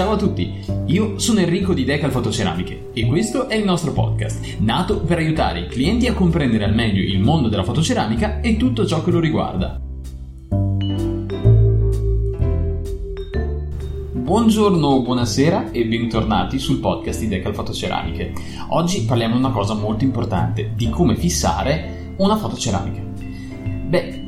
Ciao a tutti, io sono Enrico di Decal Fotoceramiche e questo è il nostro podcast, nato per aiutare i clienti a comprendere al meglio il mondo della fotoceramica e tutto ciò che lo riguarda. Buongiorno, buonasera e bentornati sul podcast di Decal Fotoceramiche. Oggi parliamo di una cosa molto importante, di come fissare una fotoceramica.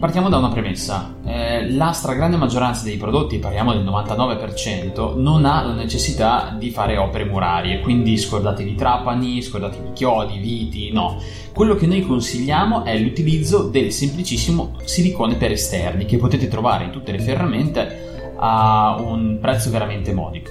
Partiamo da una premessa. Eh, la stragrande maggioranza dei prodotti, parliamo del 99%, non ha la necessità di fare opere murarie, quindi scordatevi trapani, scordatevi chiodi, viti, no. Quello che noi consigliamo è l'utilizzo del semplicissimo silicone per esterni che potete trovare in tutte le ferramente a un prezzo veramente modico.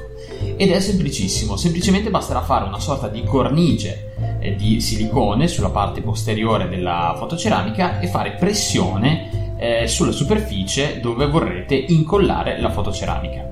Ed è semplicissimo, semplicemente basterà fare una sorta di cornice eh, di silicone sulla parte posteriore della fotoceramica e fare pressione eh, sulla superficie dove vorrete incollare la fotoceramica.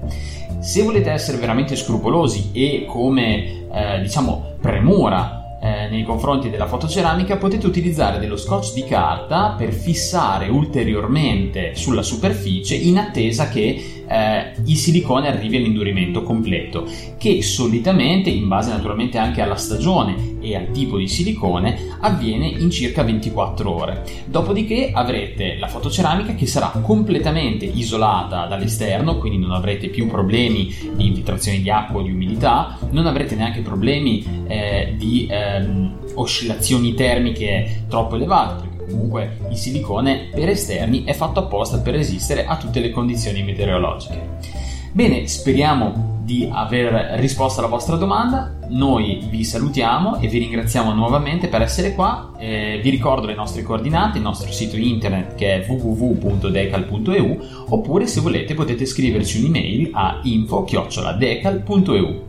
Se volete essere veramente scrupolosi e come eh, diciamo premura eh, nei confronti della fotoceramica potete utilizzare dello scotch di carta per fissare ulteriormente sulla superficie in attesa che eh, il silicone arrivi all'indurimento completo che solitamente in base naturalmente anche alla stagione e al tipo di silicone avviene in circa 24 ore. Dopodiché avrete la fotoceramica che sarà completamente isolata dall'esterno quindi non avrete più problemi di infiltrazione di acqua o di umidità non avrete neanche problemi eh, di eh, ehm, oscillazioni termiche troppo elevate, perché comunque il silicone per esterni è fatto apposta per resistere a tutte le condizioni meteorologiche. Bene, speriamo di aver risposto alla vostra domanda. Noi vi salutiamo e vi ringraziamo nuovamente per essere qua. Eh, vi ricordo le nostre coordinate, il nostro sito internet che è www.decal.eu oppure se volete potete scriverci un'email a info-decal.eu.